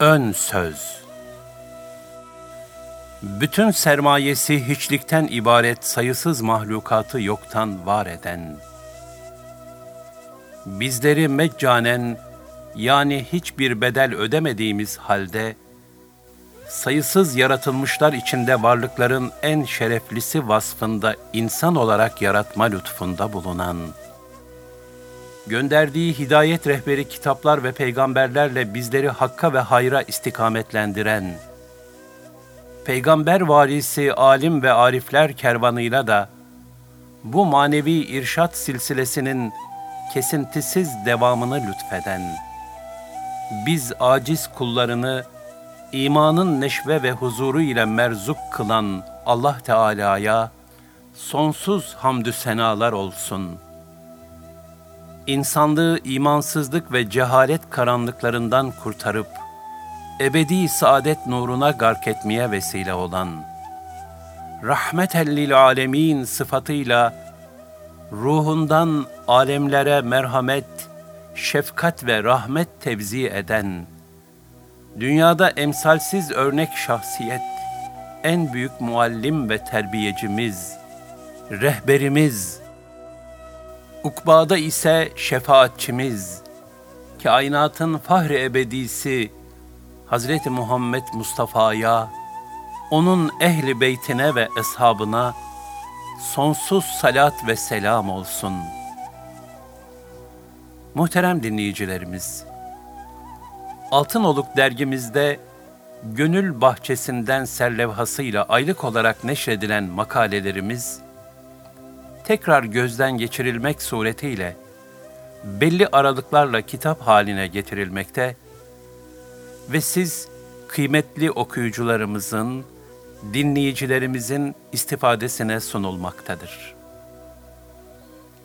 Ön söz. Bütün sermayesi hiçlikten ibaret sayısız mahlukatı yoktan var eden, bizleri meccanen yani hiçbir bedel ödemediğimiz halde, sayısız yaratılmışlar içinde varlıkların en şereflisi vasfında insan olarak yaratma lütfunda bulunan, gönderdiği hidayet rehberi kitaplar ve peygamberlerle bizleri hakka ve hayra istikametlendiren, peygamber varisi alim ve arifler kervanıyla da bu manevi irşat silsilesinin kesintisiz devamını lütfeden, biz aciz kullarını imanın neşve ve huzuru ile merzuk kılan Allah Teala'ya sonsuz hamdü senalar olsun. İnsanlığı imansızlık ve cehalet karanlıklarından kurtarıp ebedi saadet nuruna gark etmeye vesile olan rahmetellil alemin sıfatıyla ruhundan alemlere merhamet, şefkat ve rahmet tevzi eden Dünyada emsalsiz örnek şahsiyet, en büyük muallim ve terbiyecimiz, rehberimiz, ukbada ise şefaatçimiz, kainatın fahri ebedisi Hazreti Muhammed Mustafa'ya, onun ehli beytine ve eshabına sonsuz salat ve selam olsun. Muhterem dinleyicilerimiz, Altınoluk dergimizde Gönül Bahçesinden serlevhasıyla aylık olarak neşredilen makalelerimiz, tekrar gözden geçirilmek suretiyle belli aralıklarla kitap haline getirilmekte ve siz kıymetli okuyucularımızın, dinleyicilerimizin istifadesine sunulmaktadır.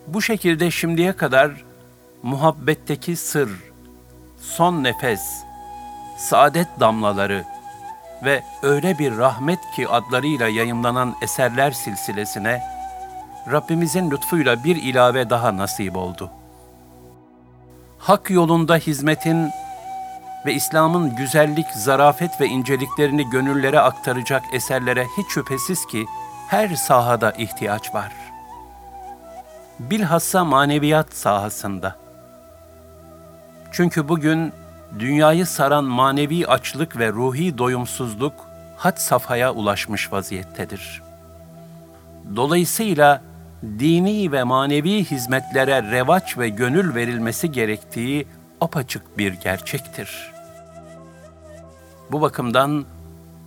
Bu şekilde şimdiye kadar muhabbetteki sır, son nefes, saadet damlaları ve öyle bir rahmet ki adlarıyla yayımlanan eserler silsilesine Rabbimizin lütfuyla bir ilave daha nasip oldu. Hak yolunda hizmetin ve İslam'ın güzellik, zarafet ve inceliklerini gönüllere aktaracak eserlere hiç şüphesiz ki her sahada ihtiyaç var. Bilhassa maneviyat sahasında.'' Çünkü bugün dünyayı saran manevi açlık ve ruhi doyumsuzluk had safhaya ulaşmış vaziyettedir. Dolayısıyla dini ve manevi hizmetlere revaç ve gönül verilmesi gerektiği apaçık bir gerçektir. Bu bakımdan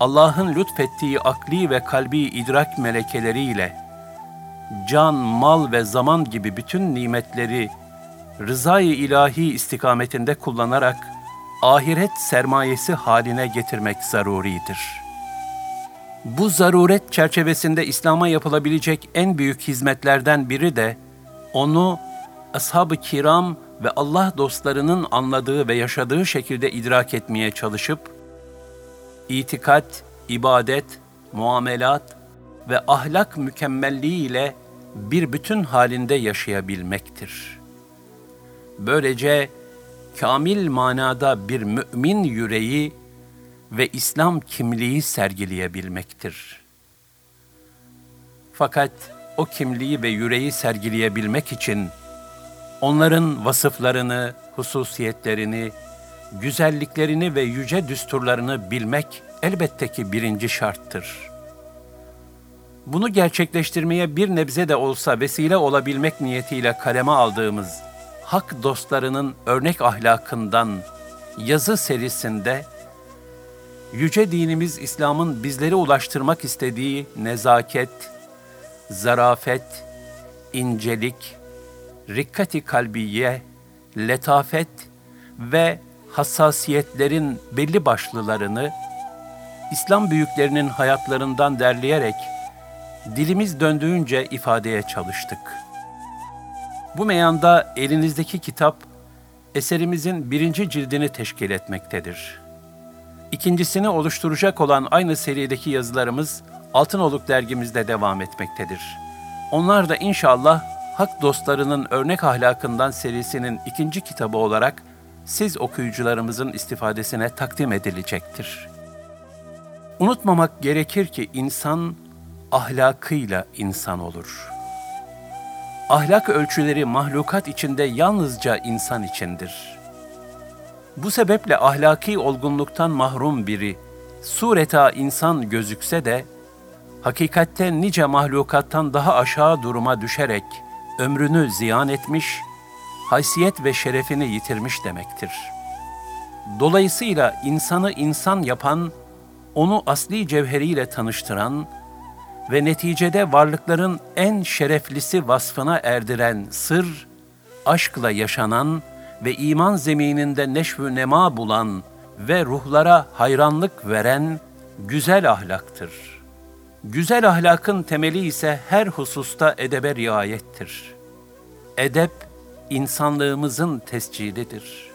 Allah'ın lütfettiği akli ve kalbi idrak melekeleriyle can, mal ve zaman gibi bütün nimetleri rızayı ilahi istikametinde kullanarak ahiret sermayesi haline getirmek zaruridir. Bu zaruret çerçevesinde İslam'a yapılabilecek en büyük hizmetlerden biri de onu ashab-ı kiram ve Allah dostlarının anladığı ve yaşadığı şekilde idrak etmeye çalışıp itikat, ibadet, muamelat ve ahlak mükemmelliği ile bir bütün halinde yaşayabilmektir.'' Böylece kamil manada bir mümin yüreği ve İslam kimliği sergileyebilmektir. Fakat o kimliği ve yüreği sergileyebilmek için onların vasıflarını, hususiyetlerini, güzelliklerini ve yüce düsturlarını bilmek elbette ki birinci şarttır. Bunu gerçekleştirmeye bir nebze de olsa vesile olabilmek niyetiyle kaleme aldığımız hak dostlarının örnek ahlakından yazı serisinde yüce dinimiz İslam'ın bizlere ulaştırmak istediği nezaket, zarafet, incelik, rikkati kalbiye, letafet ve hassasiyetlerin belli başlılarını İslam büyüklerinin hayatlarından derleyerek dilimiz döndüğünce ifadeye çalıştık.'' Bu meyanda elinizdeki kitap eserimizin birinci cildini teşkil etmektedir. İkincisini oluşturacak olan aynı serideki yazılarımız Altınoluk dergimizde devam etmektedir. Onlar da inşallah Hak Dostlarının Örnek Ahlakından serisinin ikinci kitabı olarak siz okuyucularımızın istifadesine takdim edilecektir. Unutmamak gerekir ki insan ahlakıyla insan olur. Ahlak ölçüleri mahlukat içinde yalnızca insan içindir. Bu sebeple ahlaki olgunluktan mahrum biri sureta insan gözükse de hakikatte nice mahlukattan daha aşağı duruma düşerek ömrünü ziyan etmiş, haysiyet ve şerefini yitirmiş demektir. Dolayısıyla insanı insan yapan, onu asli cevheriyle tanıştıran ve neticede varlıkların en şereflisi vasfına erdiren sır, aşkla yaşanan ve iman zemininde neşvü nema bulan ve ruhlara hayranlık veren güzel ahlaktır. Güzel ahlakın temeli ise her hususta edebe riayettir. Edep, insanlığımızın tescilidir.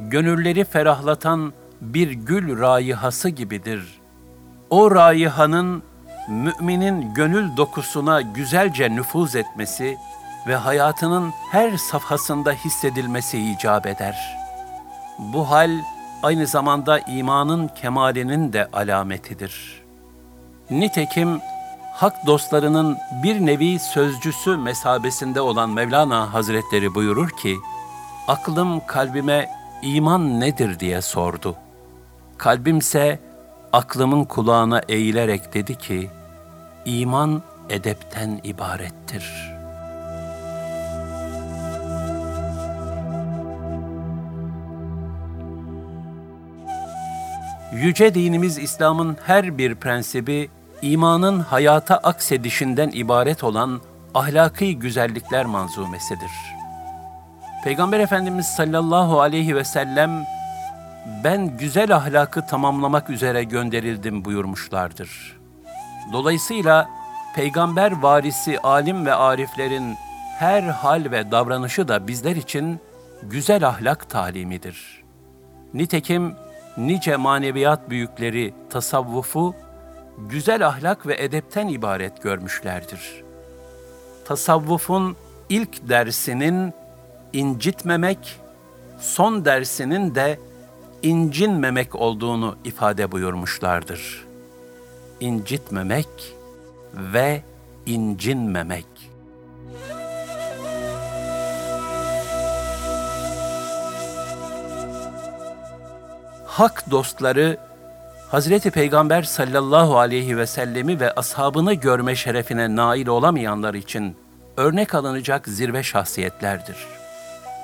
Gönülleri ferahlatan bir gül rayihası gibidir. O rayihanın müminin gönül dokusuna güzelce nüfuz etmesi ve hayatının her safhasında hissedilmesi icap eder. Bu hal aynı zamanda imanın kemalinin de alametidir. Nitekim hak dostlarının bir nevi sözcüsü mesabesinde olan Mevlana Hazretleri buyurur ki, aklım kalbime iman nedir diye sordu. Kalbimse aklımın kulağına eğilerek dedi ki, iman edepten ibarettir.'' Yüce dinimiz İslam'ın her bir prensibi imanın hayata aksedişinden ibaret olan ahlaki güzellikler manzumesidir. Peygamber Efendimiz sallallahu aleyhi ve sellem ben güzel ahlakı tamamlamak üzere gönderildim buyurmuşlardır. Dolayısıyla peygamber varisi alim ve ariflerin her hal ve davranışı da bizler için güzel ahlak talimidir. Nitekim nice maneviyat büyükleri tasavvufu güzel ahlak ve edepten ibaret görmüşlerdir. Tasavvufun ilk dersinin incitmemek, son dersinin de incinmemek olduğunu ifade buyurmuşlardır. İncitmemek ve incinmemek. Hak dostları Hazreti Peygamber sallallahu aleyhi ve sellemi ve ashabını görme şerefine nail olamayanlar için örnek alınacak zirve şahsiyetlerdir.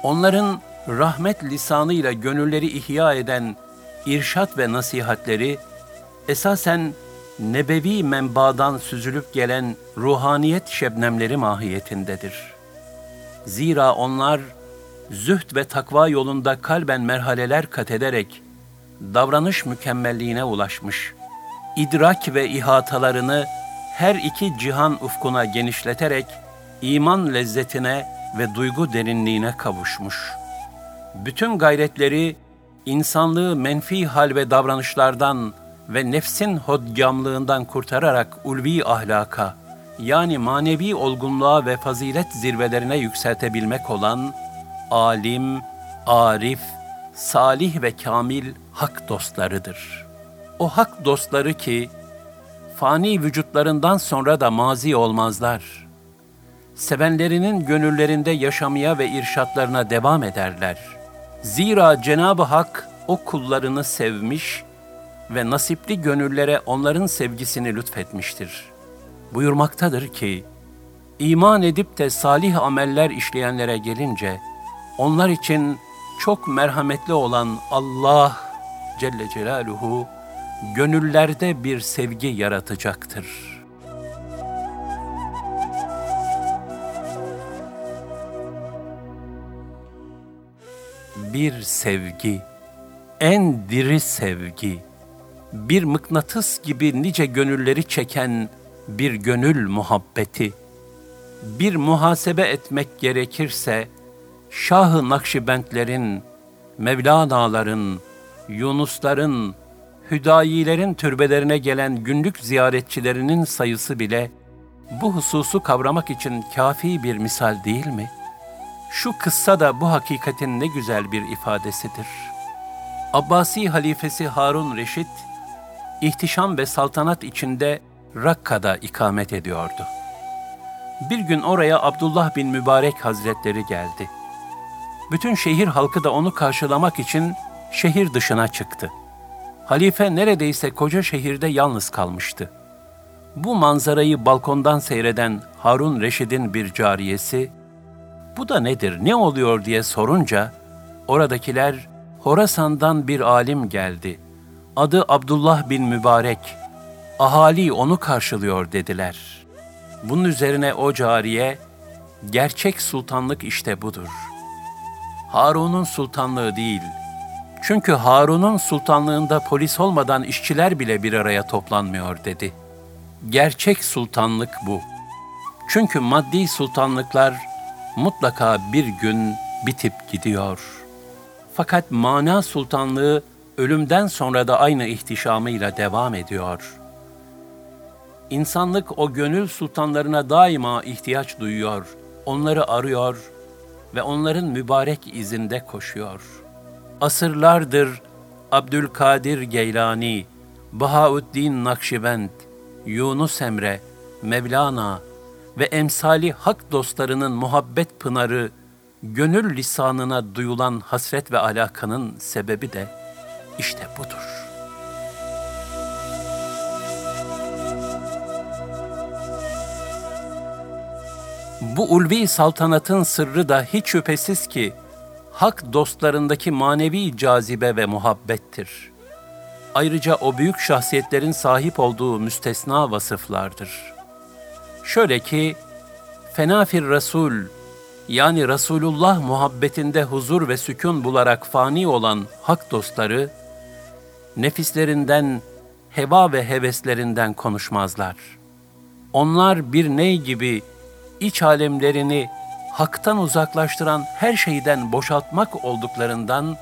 Onların rahmet lisanıyla gönülleri ihya eden irşat ve nasihatleri esasen nebevi menbadan süzülüp gelen ruhaniyet şebnemleri mahiyetindedir. Zira onlar zühd ve takva yolunda kalben merhaleler kat ederek davranış mükemmelliğine ulaşmış, idrak ve ihatalarını her iki cihan ufkuna genişleterek iman lezzetine ve duygu derinliğine kavuşmuş. Bütün gayretleri insanlığı menfi hal ve davranışlardan ve nefsin hodgamlığından kurtararak ulvi ahlaka, yani manevi olgunluğa ve fazilet zirvelerine yükseltebilmek olan alim, arif, salih ve kamil hak dostlarıdır. O hak dostları ki fani vücutlarından sonra da mazi olmazlar. Sevenlerinin gönüllerinde yaşamaya ve irşatlarına devam ederler. Zira Cenab-ı Hak o kullarını sevmiş ve nasipli gönüllere onların sevgisini lütfetmiştir. Buyurmaktadır ki, iman edip de salih ameller işleyenlere gelince, onlar için çok merhametli olan Allah Celle Celaluhu gönüllerde bir sevgi yaratacaktır. Bir sevgi, en diri sevgi, bir mıknatıs gibi nice gönülleri çeken bir gönül muhabbeti, bir muhasebe etmek gerekirse, Şah-ı Nakşibendlerin, Mevlana'ların, Yunusların, Hüdayilerin türbelerine gelen günlük ziyaretçilerinin sayısı bile bu hususu kavramak için kafi bir misal değil mi? Şu kıssa da bu hakikatin ne güzel bir ifadesidir. Abbasi halifesi Harun Reşit, ihtişam ve saltanat içinde Rakka'da ikamet ediyordu. Bir gün oraya Abdullah bin Mübarek Hazretleri geldi. Bütün şehir halkı da onu karşılamak için şehir dışına çıktı. Halife neredeyse koca şehirde yalnız kalmıştı. Bu manzarayı balkondan seyreden Harun Reşid'in bir cariyesi, bu da nedir, ne oluyor diye sorunca, oradakiler Horasan'dan bir alim geldi. Adı Abdullah bin Mübarek. Ahali onu karşılıyor dediler. Bunun üzerine o cariye, gerçek sultanlık işte budur. Harun'un sultanlığı değil. Çünkü Harun'un sultanlığında polis olmadan işçiler bile bir araya toplanmıyor dedi. Gerçek sultanlık bu. Çünkü maddi sultanlıklar mutlaka bir gün bitip gidiyor. Fakat mana sultanlığı ölümden sonra da aynı ihtişamıyla devam ediyor. İnsanlık o gönül sultanlarına daima ihtiyaç duyuyor, onları arıyor ve onların mübarek izinde koşuyor. Asırlardır Abdülkadir Geylani, Bahaüddin Nakşibend, Yunus Emre, Mevlana ve emsali hak dostlarının muhabbet pınarı, gönül lisanına duyulan hasret ve alakanın sebebi de işte budur. Bu ulvi saltanatın sırrı da hiç şüphesiz ki hak dostlarındaki manevi cazibe ve muhabbettir. Ayrıca o büyük şahsiyetlerin sahip olduğu müstesna vasıflardır. Şöyle ki, Fenafir Resul, yani Resulullah muhabbetinde huzur ve sükun bularak fani olan hak dostları, nefislerinden, heva ve heveslerinden konuşmazlar. Onlar bir ney gibi iç alemlerini haktan uzaklaştıran her şeyden boşaltmak olduklarından,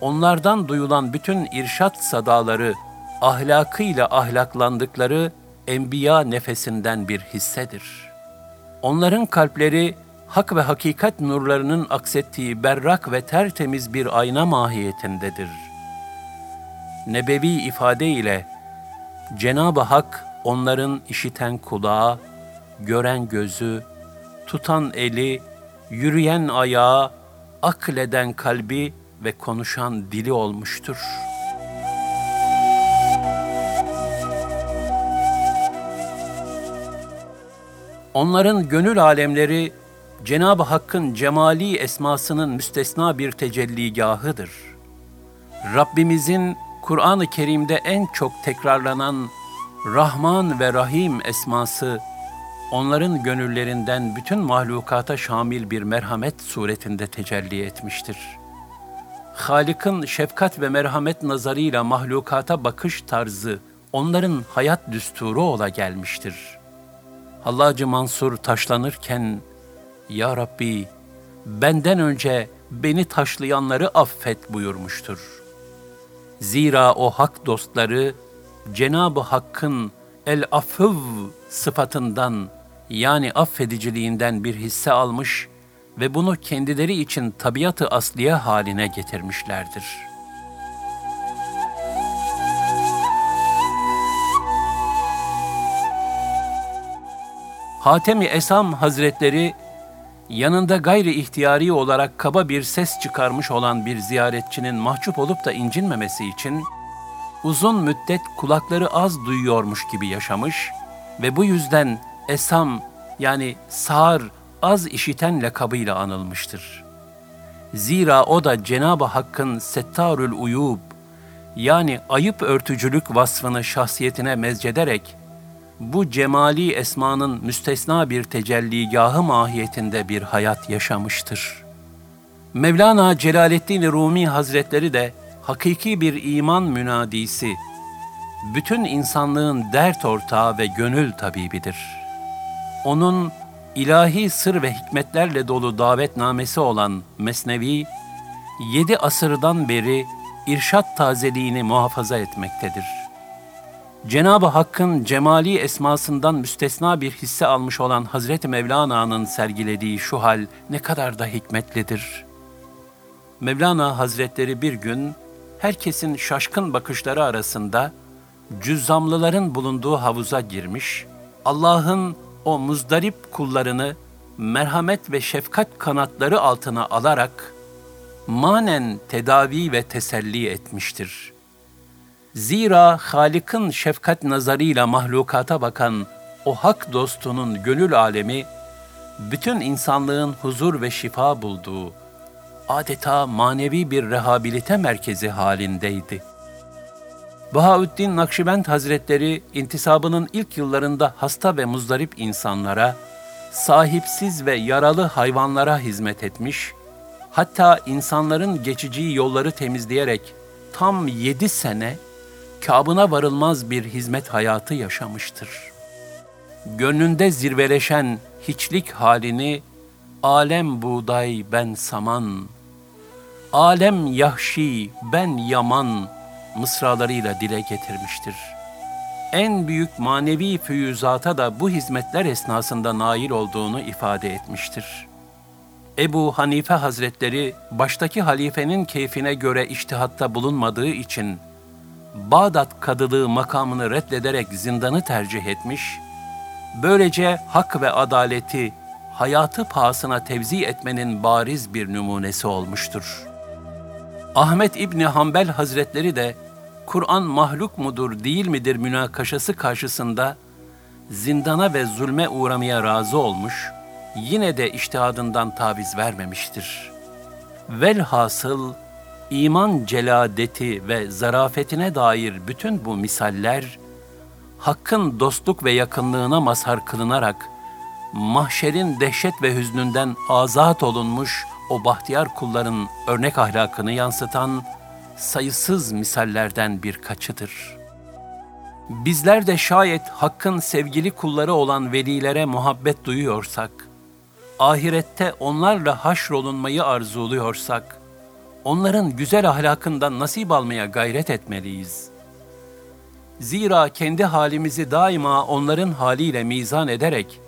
onlardan duyulan bütün irşat sadaları, ahlakıyla ahlaklandıkları enbiya nefesinden bir hissedir. Onların kalpleri, hak ve hakikat nurlarının aksettiği berrak ve tertemiz bir ayna mahiyetindedir. Nebevi ifade ile Cenab-ı Hak onların işiten kulağı, gören gözü, tutan eli, yürüyen ayağı, akleden kalbi ve konuşan dili olmuştur. Onların gönül alemleri Cenab-ı Hakk'ın cemali esmasının müstesna bir tecelligahıdır. Rabbimizin Kur'an-ı Kerim'de en çok tekrarlanan Rahman ve Rahim esması onların gönüllerinden bütün mahlukata şamil bir merhamet suretinde tecelli etmiştir. Halik'in şefkat ve merhamet nazarıyla mahlukata bakış tarzı onların hayat düsturu ola gelmiştir. Hallacı Mansur taşlanırken, Ya Rabbi, benden önce beni taşlayanları affet buyurmuştur. Zira o hak dostları, Cenab-ı Hakk'ın el-afıv sıfatından yani affediciliğinden bir hisse almış ve bunu kendileri için tabiatı asliye haline getirmişlerdir. Hatemi Esam Hazretleri yanında gayri ihtiyari olarak kaba bir ses çıkarmış olan bir ziyaretçinin mahcup olup da incinmemesi için uzun müddet kulakları az duyuyormuş gibi yaşamış ve bu yüzden Esam yani sağır, az işiten lakabıyla anılmıştır. Zira o da Cenab-ı Hakk'ın Settarül Uyub yani ayıp örtücülük vasfını şahsiyetine mezcederek bu cemali esmanın müstesna bir tecelligahı mahiyetinde bir hayat yaşamıştır. Mevlana Celaleddin Rumi Hazretleri de hakiki bir iman münadisi, bütün insanlığın dert ortağı ve gönül tabibidir.'' onun ilahi sır ve hikmetlerle dolu davetnamesi olan Mesnevi, yedi asırdan beri irşat tazeliğini muhafaza etmektedir. Cenab-ı Hakk'ın cemali esmasından müstesna bir hisse almış olan Hazreti Mevlana'nın sergilediği şu hal ne kadar da hikmetlidir. Mevlana Hazretleri bir gün herkesin şaşkın bakışları arasında cüzzamlıların bulunduğu havuza girmiş, Allah'ın o muzdarip kullarını merhamet ve şefkat kanatları altına alarak manen tedavi ve teselli etmiştir. Zira Halik'in şefkat nazarıyla mahlukata bakan o hak dostunun gönül alemi, bütün insanlığın huzur ve şifa bulduğu, adeta manevi bir rehabilite merkezi halindeydi. Bahaüddin Nakşibend Hazretleri intisabının ilk yıllarında hasta ve muzdarip insanlara, sahipsiz ve yaralı hayvanlara hizmet etmiş, hatta insanların geçici yolları temizleyerek tam yedi sene kabına varılmaz bir hizmet hayatı yaşamıştır. Gönlünde zirveleşen hiçlik halini alem buğday ben saman, alem yahşi ben yaman mısralarıyla dile getirmiştir. En büyük manevi füyüzata da bu hizmetler esnasında nail olduğunu ifade etmiştir. Ebu Hanife Hazretleri baştaki halifenin keyfine göre iştihatta bulunmadığı için Bağdat kadılığı makamını reddederek zindanı tercih etmiş, böylece hak ve adaleti hayatı pahasına tevzi etmenin bariz bir numunesi olmuştur. Ahmet İbni Hanbel Hazretleri de Kur'an mahluk mudur değil midir münakaşası karşısında zindana ve zulme uğramaya razı olmuş, yine de iştihadından taviz vermemiştir. Velhasıl iman celadeti ve zarafetine dair bütün bu misaller, Hakk'ın dostluk ve yakınlığına mazhar kılınarak, mahşerin dehşet ve hüznünden azat olunmuş o bahtiyar kulların örnek ahlakını yansıtan sayısız misallerden birkaçıdır. Bizler de şayet Hakk'ın sevgili kulları olan velilere muhabbet duyuyorsak, ahirette onlarla haşrolunmayı arzuluyorsak, onların güzel ahlakından nasip almaya gayret etmeliyiz. Zira kendi halimizi daima onların haliyle mizan ederek,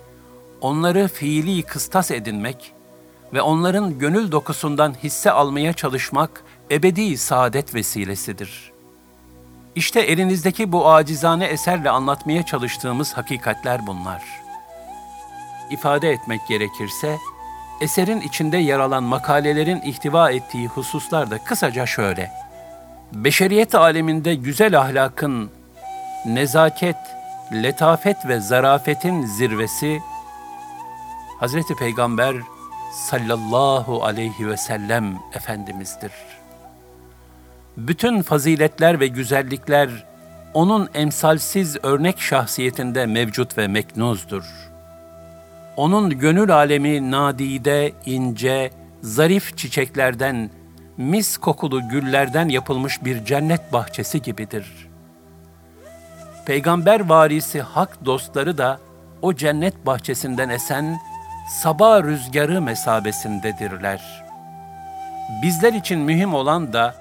onları fiili kıstas edinmek ve onların gönül dokusundan hisse almaya çalışmak ebedi saadet vesilesidir. İşte elinizdeki bu acizane eserle anlatmaya çalıştığımız hakikatler bunlar. İfade etmek gerekirse, eserin içinde yer alan makalelerin ihtiva ettiği hususlar da kısaca şöyle. Beşeriyet aleminde güzel ahlakın, nezaket, letafet ve zarafetin zirvesi, Hazreti Peygamber sallallahu aleyhi ve sellem Efendimiz'dir. Bütün faziletler ve güzellikler onun emsalsiz örnek şahsiyetinde mevcut ve meknuzdur.'' Onun gönül alemi nadide, ince, zarif çiçeklerden, mis kokulu güllerden yapılmış bir cennet bahçesi gibidir. Peygamber varisi hak dostları da o cennet bahçesinden esen sabah rüzgarı mesabesindedirler. Bizler için mühim olan da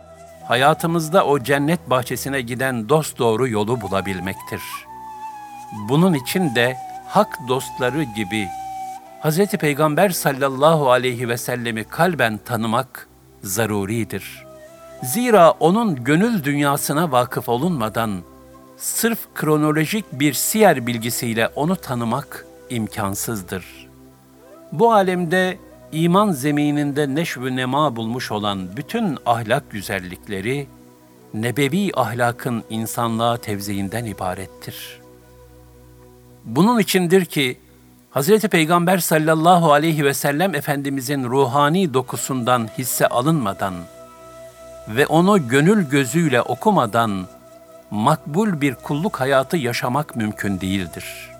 hayatımızda o cennet bahçesine giden dost doğru yolu bulabilmektir. Bunun için de hak dostları gibi Hz. Peygamber sallallahu aleyhi ve sellemi kalben tanımak zaruridir. Zira onun gönül dünyasına vakıf olunmadan sırf kronolojik bir siyer bilgisiyle onu tanımak imkansızdır. Bu alemde iman zemininde neşv nema bulmuş olan bütün ahlak güzellikleri, nebevi ahlakın insanlığa tevziinden ibarettir. Bunun içindir ki Hazreti Peygamber sallallahu aleyhi ve sellem Efendimizin ruhani dokusundan hisse alınmadan ve onu gönül gözüyle okumadan makbul bir kulluk hayatı yaşamak mümkün değildir.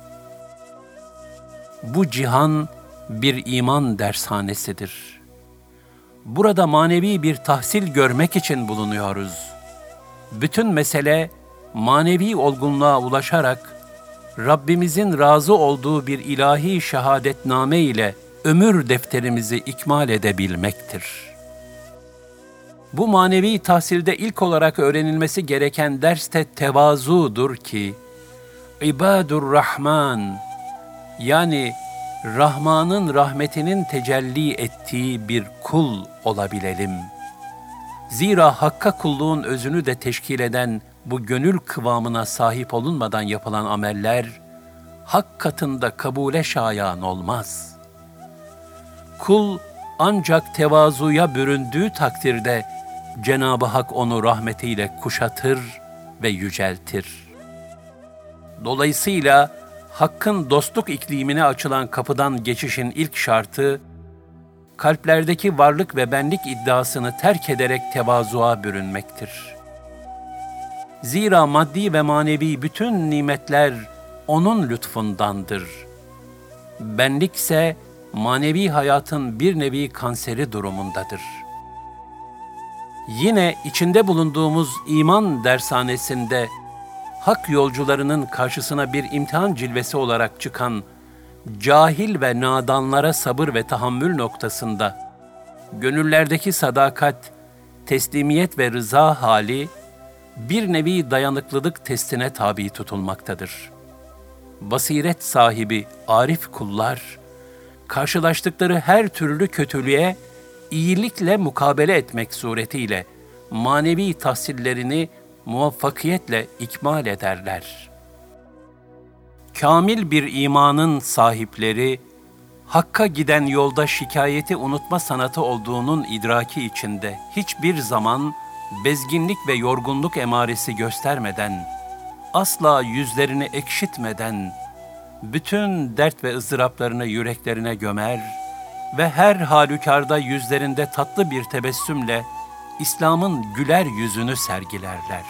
Bu cihan bir iman dershanesidir. Burada manevi bir tahsil görmek için bulunuyoruz. Bütün mesele manevi olgunluğa ulaşarak Rabbimizin razı olduğu bir ilahi şehadetname ile ömür defterimizi ikmal edebilmektir. Bu manevi tahsilde ilk olarak öğrenilmesi gereken ders de tevazudur ki, İbadur Rahman yani Rahman'ın rahmetinin tecelli ettiği bir kul olabilelim. Zira hakka kulluğun özünü de teşkil eden bu gönül kıvamına sahip olunmadan yapılan ameller, hak katında kabule şayan olmaz. Kul ancak tevazuya büründüğü takdirde Cenab-ı Hak onu rahmetiyle kuşatır ve yüceltir. Dolayısıyla Hakk'ın dostluk iklimine açılan kapıdan geçişin ilk şartı, kalplerdeki varlık ve benlik iddiasını terk ederek tevazuğa bürünmektir. Zira maddi ve manevi bütün nimetler O'nun lütfundandır. Benlikse manevi hayatın bir nevi kanseri durumundadır. Yine içinde bulunduğumuz iman dershanesinde hak yolcularının karşısına bir imtihan cilvesi olarak çıkan cahil ve nadanlara sabır ve tahammül noktasında gönüllerdeki sadakat, teslimiyet ve rıza hali bir nevi dayanıklılık testine tabi tutulmaktadır. Basiret sahibi arif kullar karşılaştıkları her türlü kötülüğe iyilikle mukabele etmek suretiyle manevi tahsillerini muvaffakiyetle ikmal ederler. Kamil bir imanın sahipleri, Hakka giden yolda şikayeti unutma sanatı olduğunun idraki içinde hiçbir zaman bezginlik ve yorgunluk emaresi göstermeden, asla yüzlerini ekşitmeden, bütün dert ve ızdıraplarını yüreklerine gömer ve her halükarda yüzlerinde tatlı bir tebessümle İslam'ın güler yüzünü sergilerler.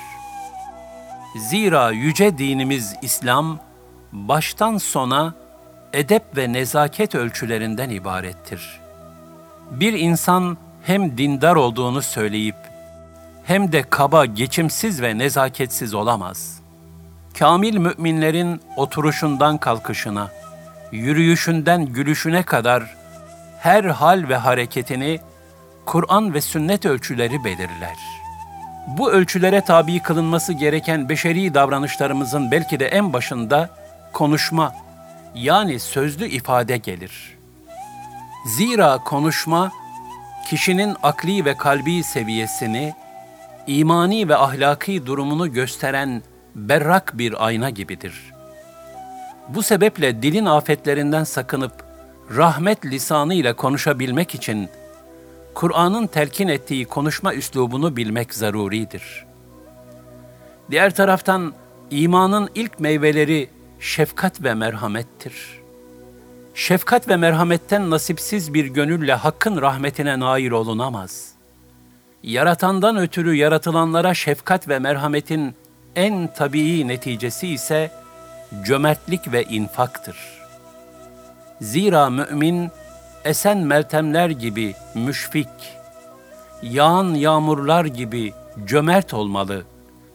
Zira yüce dinimiz İslam, baştan sona edep ve nezaket ölçülerinden ibarettir. Bir insan hem dindar olduğunu söyleyip hem de kaba, geçimsiz ve nezaketsiz olamaz. Kamil müminlerin oturuşundan kalkışına, yürüyüşünden gülüşüne kadar her hal ve hareketini Kur'an ve sünnet ölçüleri belirler. Bu ölçülere tabi kılınması gereken beşeri davranışlarımızın belki de en başında konuşma yani sözlü ifade gelir. Zira konuşma kişinin akli ve kalbi seviyesini, imani ve ahlaki durumunu gösteren berrak bir ayna gibidir. Bu sebeple dilin afetlerinden sakınıp rahmet lisanı ile konuşabilmek için Kur'an'ın telkin ettiği konuşma üslubunu bilmek zaruridir. Diğer taraftan imanın ilk meyveleri şefkat ve merhamettir. Şefkat ve merhametten nasipsiz bir gönülle Hakk'ın rahmetine nail olunamaz. Yaratandan ötürü yaratılanlara şefkat ve merhametin en tabii neticesi ise cömertlik ve infaktır. Zira mümin esen meltemler gibi müşfik, yağan yağmurlar gibi cömert olmalı.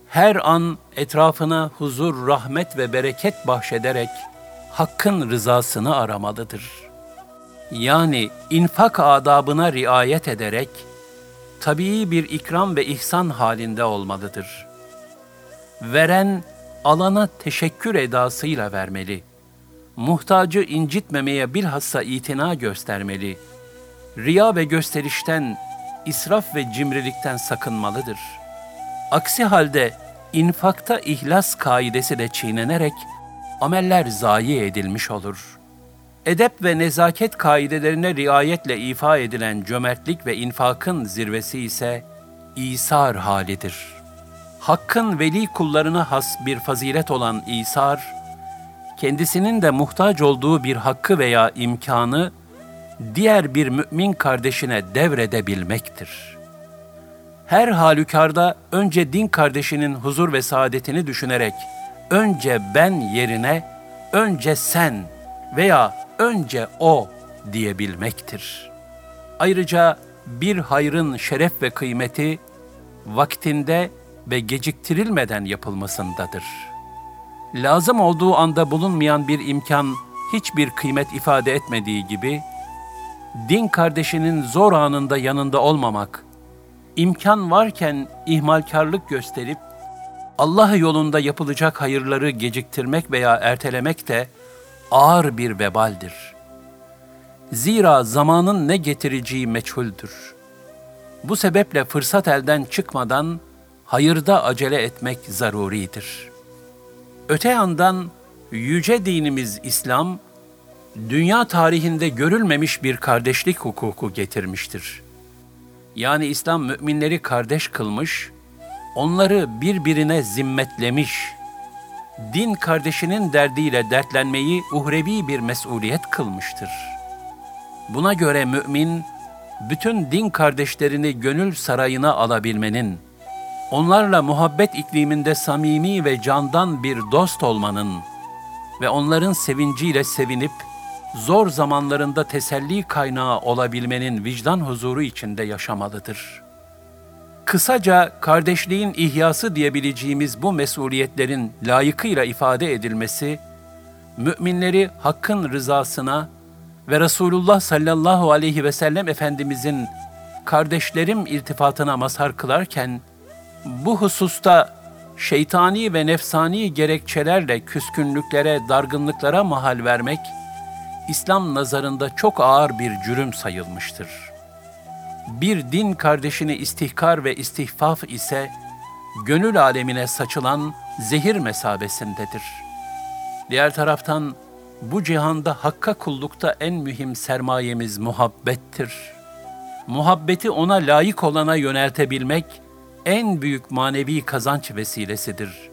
Her an etrafına huzur, rahmet ve bereket bahşederek Hakk'ın rızasını aramalıdır. Yani infak adabına riayet ederek tabii bir ikram ve ihsan halinde olmalıdır. Veren alana teşekkür edasıyla vermeli.'' Muhtacı incitmemeye bilhassa itina göstermeli. Riya ve gösterişten, israf ve cimrilikten sakınmalıdır. Aksi halde infakta ihlas kaidesi de çiğnenerek ameller zayi edilmiş olur. Edep ve nezaket kaidelerine riayetle ifa edilen cömertlik ve infakın zirvesi ise İsar halidir. Hakkın veli kullarına has bir fazilet olan İsar, kendisinin de muhtaç olduğu bir hakkı veya imkanı diğer bir mümin kardeşine devredebilmektir. Her halükarda önce din kardeşinin huzur ve saadetini düşünerek önce ben yerine önce sen veya önce o diyebilmektir. Ayrıca bir hayrın şeref ve kıymeti vaktinde ve geciktirilmeden yapılmasındadır.'' Lazım olduğu anda bulunmayan bir imkan hiçbir kıymet ifade etmediği gibi, din kardeşinin zor anında yanında olmamak, imkan varken ihmalkarlık gösterip, Allah yolunda yapılacak hayırları geciktirmek veya ertelemek de ağır bir vebaldir. Zira zamanın ne getireceği meçhuldür. Bu sebeple fırsat elden çıkmadan hayırda acele etmek zaruridir. Öte yandan yüce dinimiz İslam, dünya tarihinde görülmemiş bir kardeşlik hukuku getirmiştir. Yani İslam müminleri kardeş kılmış, onları birbirine zimmetlemiş, din kardeşinin derdiyle dertlenmeyi uhrevi bir mesuliyet kılmıştır. Buna göre mümin, bütün din kardeşlerini gönül sarayına alabilmenin, onlarla muhabbet ikliminde samimi ve candan bir dost olmanın ve onların sevinciyle sevinip, zor zamanlarında teselli kaynağı olabilmenin vicdan huzuru içinde yaşamalıdır. Kısaca kardeşliğin ihyası diyebileceğimiz bu mesuliyetlerin layıkıyla ifade edilmesi, müminleri hakkın rızasına ve Resulullah sallallahu aleyhi ve sellem Efendimizin kardeşlerim iltifatına mazhar kılarken, bu hususta şeytani ve nefsani gerekçelerle küskünlüklere, dargınlıklara mahal vermek, İslam nazarında çok ağır bir cürüm sayılmıştır. Bir din kardeşini istihkar ve istihfaf ise, gönül alemine saçılan zehir mesabesindedir. Diğer taraftan, bu cihanda hakka kullukta en mühim sermayemiz muhabbettir. Muhabbeti ona layık olana yöneltebilmek, en büyük manevi kazanç vesilesidir.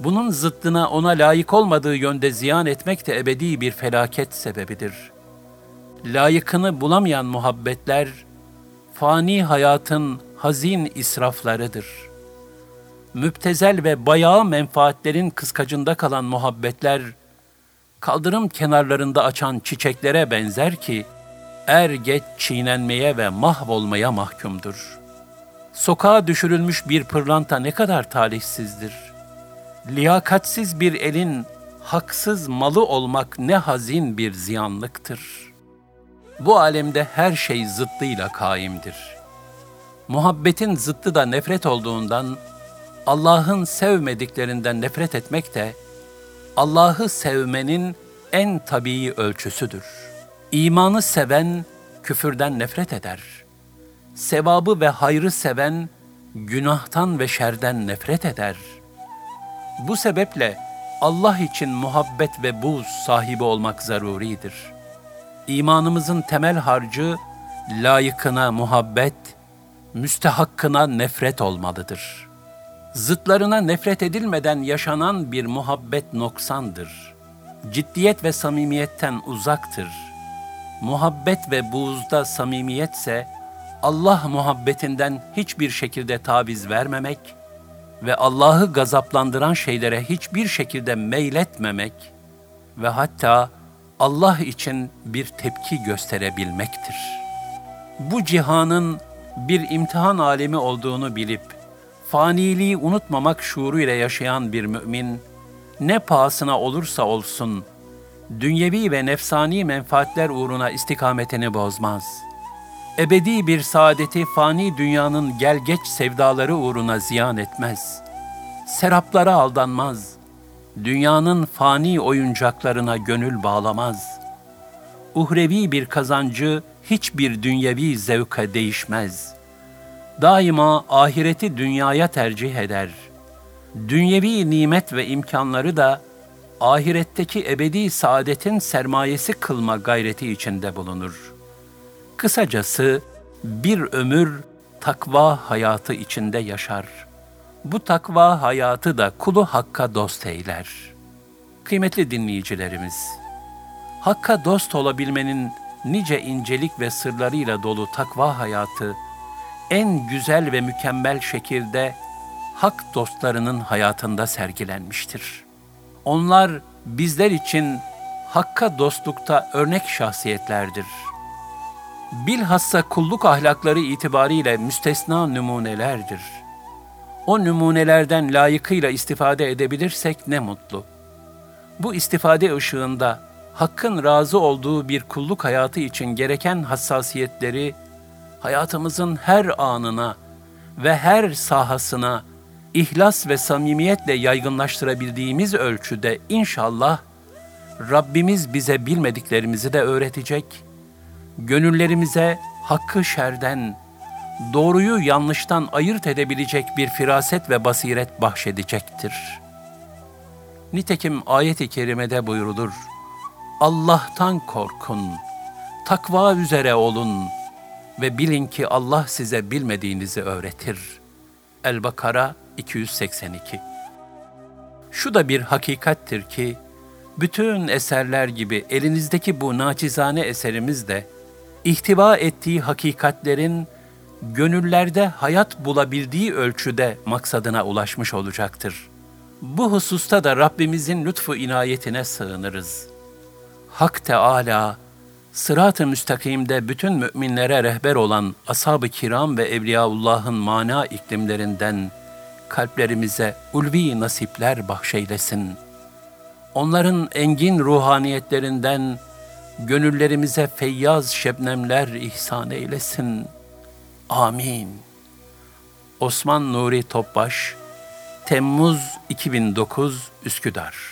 Bunun zıttına ona layık olmadığı yönde ziyan etmek de ebedi bir felaket sebebidir. Layıkını bulamayan muhabbetler, fani hayatın hazin israflarıdır. Müptezel ve bayağı menfaatlerin kıskacında kalan muhabbetler, kaldırım kenarlarında açan çiçeklere benzer ki, er geç çiğnenmeye ve mahvolmaya mahkumdur.'' Sokağa düşürülmüş bir pırlanta ne kadar talihsizdir. Liyakatsiz bir elin haksız malı olmak ne hazin bir ziyanlıktır. Bu alemde her şey zıttıyla kaimdir. Muhabbetin zıttı da nefret olduğundan Allah'ın sevmediklerinden nefret etmek de Allah'ı sevmenin en tabii ölçüsüdür. İmanı seven küfürden nefret eder.'' Sevabı ve hayrı seven, günahtan ve şerden nefret eder. Bu sebeple Allah için muhabbet ve buz sahibi olmak zaruridir. İmanımızın temel harcı, layıkına muhabbet, müstehakkına nefret olmalıdır. Zıtlarına nefret edilmeden yaşanan bir muhabbet noksandır. Ciddiyet ve samimiyetten uzaktır. Muhabbet ve buğzda samimiyetse, Allah muhabbetinden hiçbir şekilde taviz vermemek ve Allah'ı gazaplandıran şeylere hiçbir şekilde meyletmemek ve hatta Allah için bir tepki gösterebilmektir. Bu cihanın bir imtihan alemi olduğunu bilip faniliği unutmamak şuuruyla yaşayan bir mümin ne pahasına olursa olsun dünyevi ve nefsani menfaatler uğruna istikametini bozmaz.'' Ebedi bir saadeti fani dünyanın gel geç sevdaları uğruna ziyan etmez. Seraplara aldanmaz. Dünyanın fani oyuncaklarına gönül bağlamaz. Uhrevi bir kazancı hiçbir dünyevi zevka değişmez. Daima ahireti dünyaya tercih eder. Dünyevi nimet ve imkanları da ahiretteki ebedi saadetin sermayesi kılma gayreti içinde bulunur.'' Kısacası bir ömür takva hayatı içinde yaşar. Bu takva hayatı da kulu Hakk'a dost eyler. Kıymetli dinleyicilerimiz, Hakk'a dost olabilmenin nice incelik ve sırlarıyla dolu takva hayatı, en güzel ve mükemmel şekilde hak dostlarının hayatında sergilenmiştir. Onlar bizler için Hakk'a dostlukta örnek şahsiyetlerdir.'' Bilhassa kulluk ahlakları itibariyle müstesna numunelerdir. O numunelerden layıkıyla istifade edebilirsek ne mutlu. Bu istifade ışığında Hakk'ın razı olduğu bir kulluk hayatı için gereken hassasiyetleri hayatımızın her anına ve her sahasına ihlas ve samimiyetle yaygınlaştırabildiğimiz ölçüde inşallah Rabbimiz bize bilmediklerimizi de öğretecek, gönüllerimize hakkı şerden, doğruyu yanlıştan ayırt edebilecek bir firaset ve basiret bahşedecektir. Nitekim ayet-i kerimede buyurulur, Allah'tan korkun, takva üzere olun ve bilin ki Allah size bilmediğinizi öğretir. El-Bakara 282 Şu da bir hakikattir ki, bütün eserler gibi elinizdeki bu naçizane eserimiz de, ihtiva ettiği hakikatlerin gönüllerde hayat bulabildiği ölçüde maksadına ulaşmış olacaktır. Bu hususta da Rabbimizin lütfu inayetine sığınırız. Hak Teala sırat-ı müstakimde bütün müminlere rehber olan ashab-ı kiram ve evliyaullah'ın mana iklimlerinden kalplerimize ulvi nasipler bahşeylesin. Onların engin ruhaniyetlerinden gönüllerimize feyyaz şebnemler ihsan eylesin. Amin. Osman Nuri Topbaş, Temmuz 2009 Üsküdar